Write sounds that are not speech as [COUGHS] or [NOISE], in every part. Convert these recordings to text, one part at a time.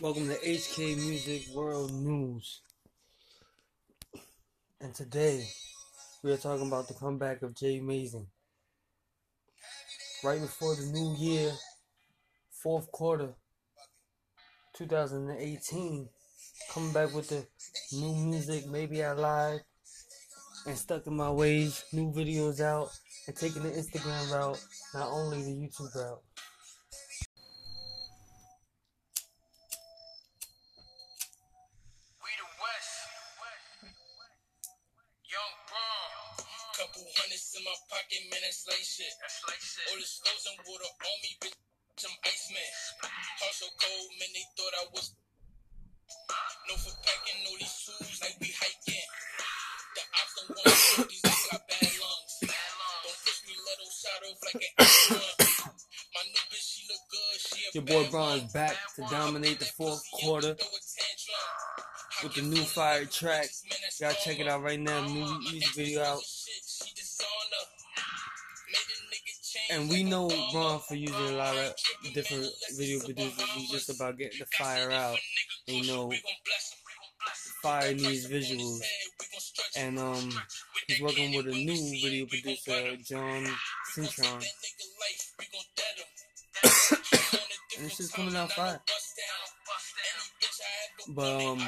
Welcome to HK Music World News. And today we are talking about the comeback of Jay Mazin. Right before the new year, fourth quarter 2018, coming back with the new music, maybe I lied, and stuck in my ways, new videos out, and taking the Instagram route, not only the YouTube route. Pocket, man, that's like shit. That's like shit. All the stones and water on me, bitch. I'm Iceman. Heart so cold, man, they thought I was. No for packing, all these shoes like we hiking. The ops don't want to these niggas got bad lungs. Don't push me, let them shot off like an A1. My new bitch, she look good. She a Your boy Braun is back to dominate the fourth quarter Throw a tantrum. with the new fire track. Y'all check it out right now. New music video out. And we know Ron for using a lot of different video producers. He's just about getting the fire out. And you know, fire needs visuals. And um, he's working with a new video producer, John Cintron. [COUGHS] and it's just coming out fire. But um,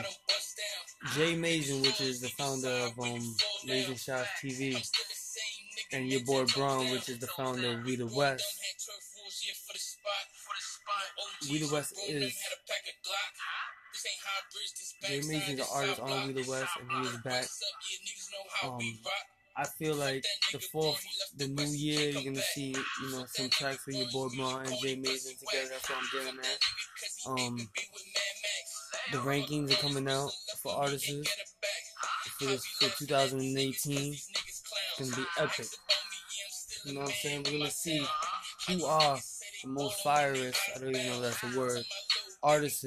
Jay Mazin, which is the founder of um Shots TV, and your boy Braun, which is the founder of We the West. We the West is Jay Mazin's an artist on We the West, and he is back. Um, I feel like the fourth, the new year, you're gonna see, you know, some tracks with your boy Braun and Jay Mazin together. That's what I'm getting at. Um, the rankings are coming out for artists for this for 2018. It's gonna be epic. You know what I'm saying? We're gonna see who are the most fireest. I don't even know if that's a word. Artists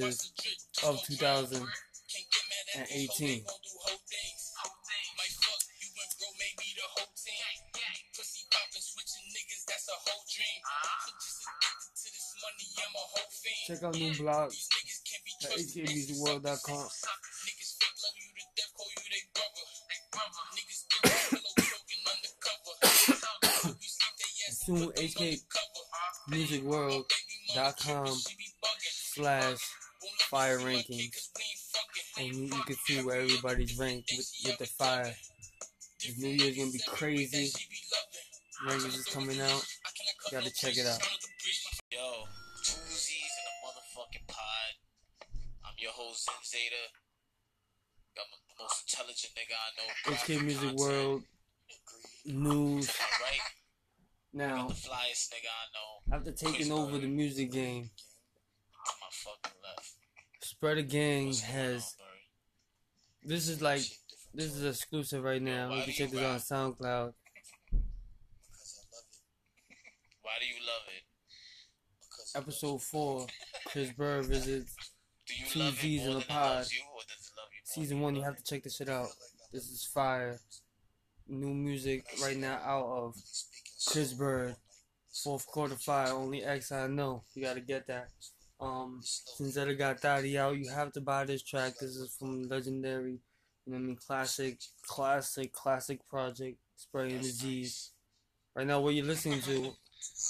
of 2018. Check out new blogs at hkmusicworld.com. Soon hkmusicworld.com slash fire rankings. And you, you can see where everybody's ranked with, with the fire. This new year's gonna be crazy. Rankings is coming out. Gotta check it out. Yo, Tuesdays in the motherfucking pod. I'm your host, Zen Zeta. I'm the most intelligent nigga I know. HK Music. World News. Now, The flyest nigga I know. after taking over the music game, To my fucking left. Spreader Gang has. This is like. This is exclusive right now. You can check this out on SoundCloud. Why do you love it? Episode 4. Chris Burr visits Do you Two Z's in the pod. loves you, or does it love you more Season 1. You have to check this shit out. This is fire. New music right now out of Chris Bird. Fourth quarter fire. Only X I know. You gotta get that. Um, since that got Thotty out, you have to buy this track. This is from legendary, you know what I mean, classic, classic, classic project, Spray and the G's. Right now, what you're listening to,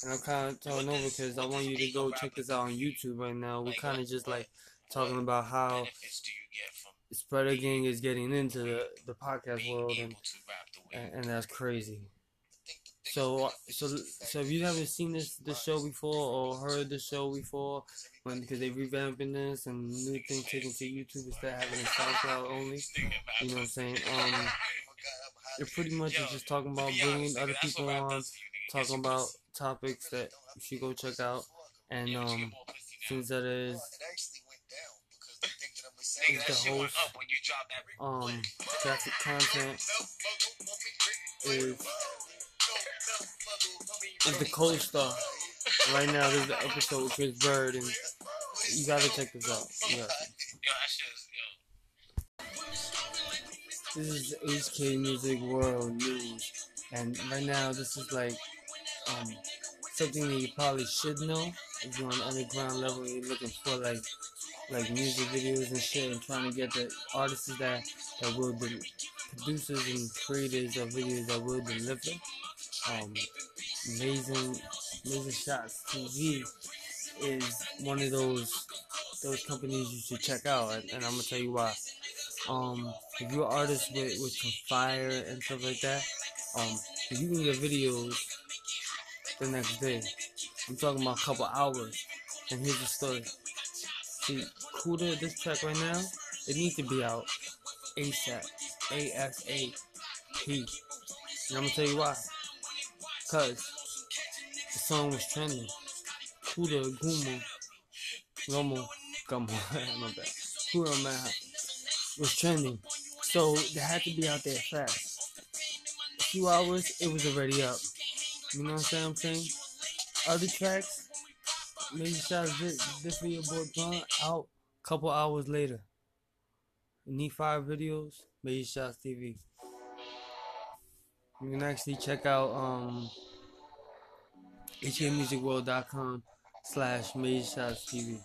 and I'm kind of talking over because I want you to go check this out on YouTube right now. We're kind of just like talking about how benefits do you get from Spreader Gang is getting into the, the podcast world, and, to rap the way and and that's crazy. So, so, so if you haven't seen this this show before or heard the show before, when because they revamping this and new things taking to YouTube instead of having it SoundCloud only, you know what I'm saying? Um, it pretty much is just talking about bringing other people on, talking about topics that you should go check out, and um, since that is the host, um, graphic content is is the co-star. Right now, there's the episode with Chris Bird, and you gotta check this out. Is. This is HK Music World News, and right now this is like um something that you probably should know if you're on underground level and you're looking for like like music videos and shit and trying to get the artists that that will the producers and creators of videos that will deliver. Um, amazing, amazing shots TV is one of those those companies you should check out, and, and I'm gonna tell you why. Um, if you're an artist with with fire and stuff like that, um, you can get videos the next day. I'm talking about a couple hours. And here's the story. See, Kuda, this track right now, it needs to be out ASAP. A-S-A-P. And I'm gonna tell you why. Cause the song was trending. Kuda, Gumo, Gomo, Gomo, [LAUGHS] my bad. Kuda, man, was trending. So they had to be out there fast. A few hours, it was already up. You know what I'm saying? Other tracks, maybe shots this, this video boy Blunt out a couple hours later. Need five videos, Major Shots TV. You can actually check out um hkmusicworld.com slash Major Shots TV.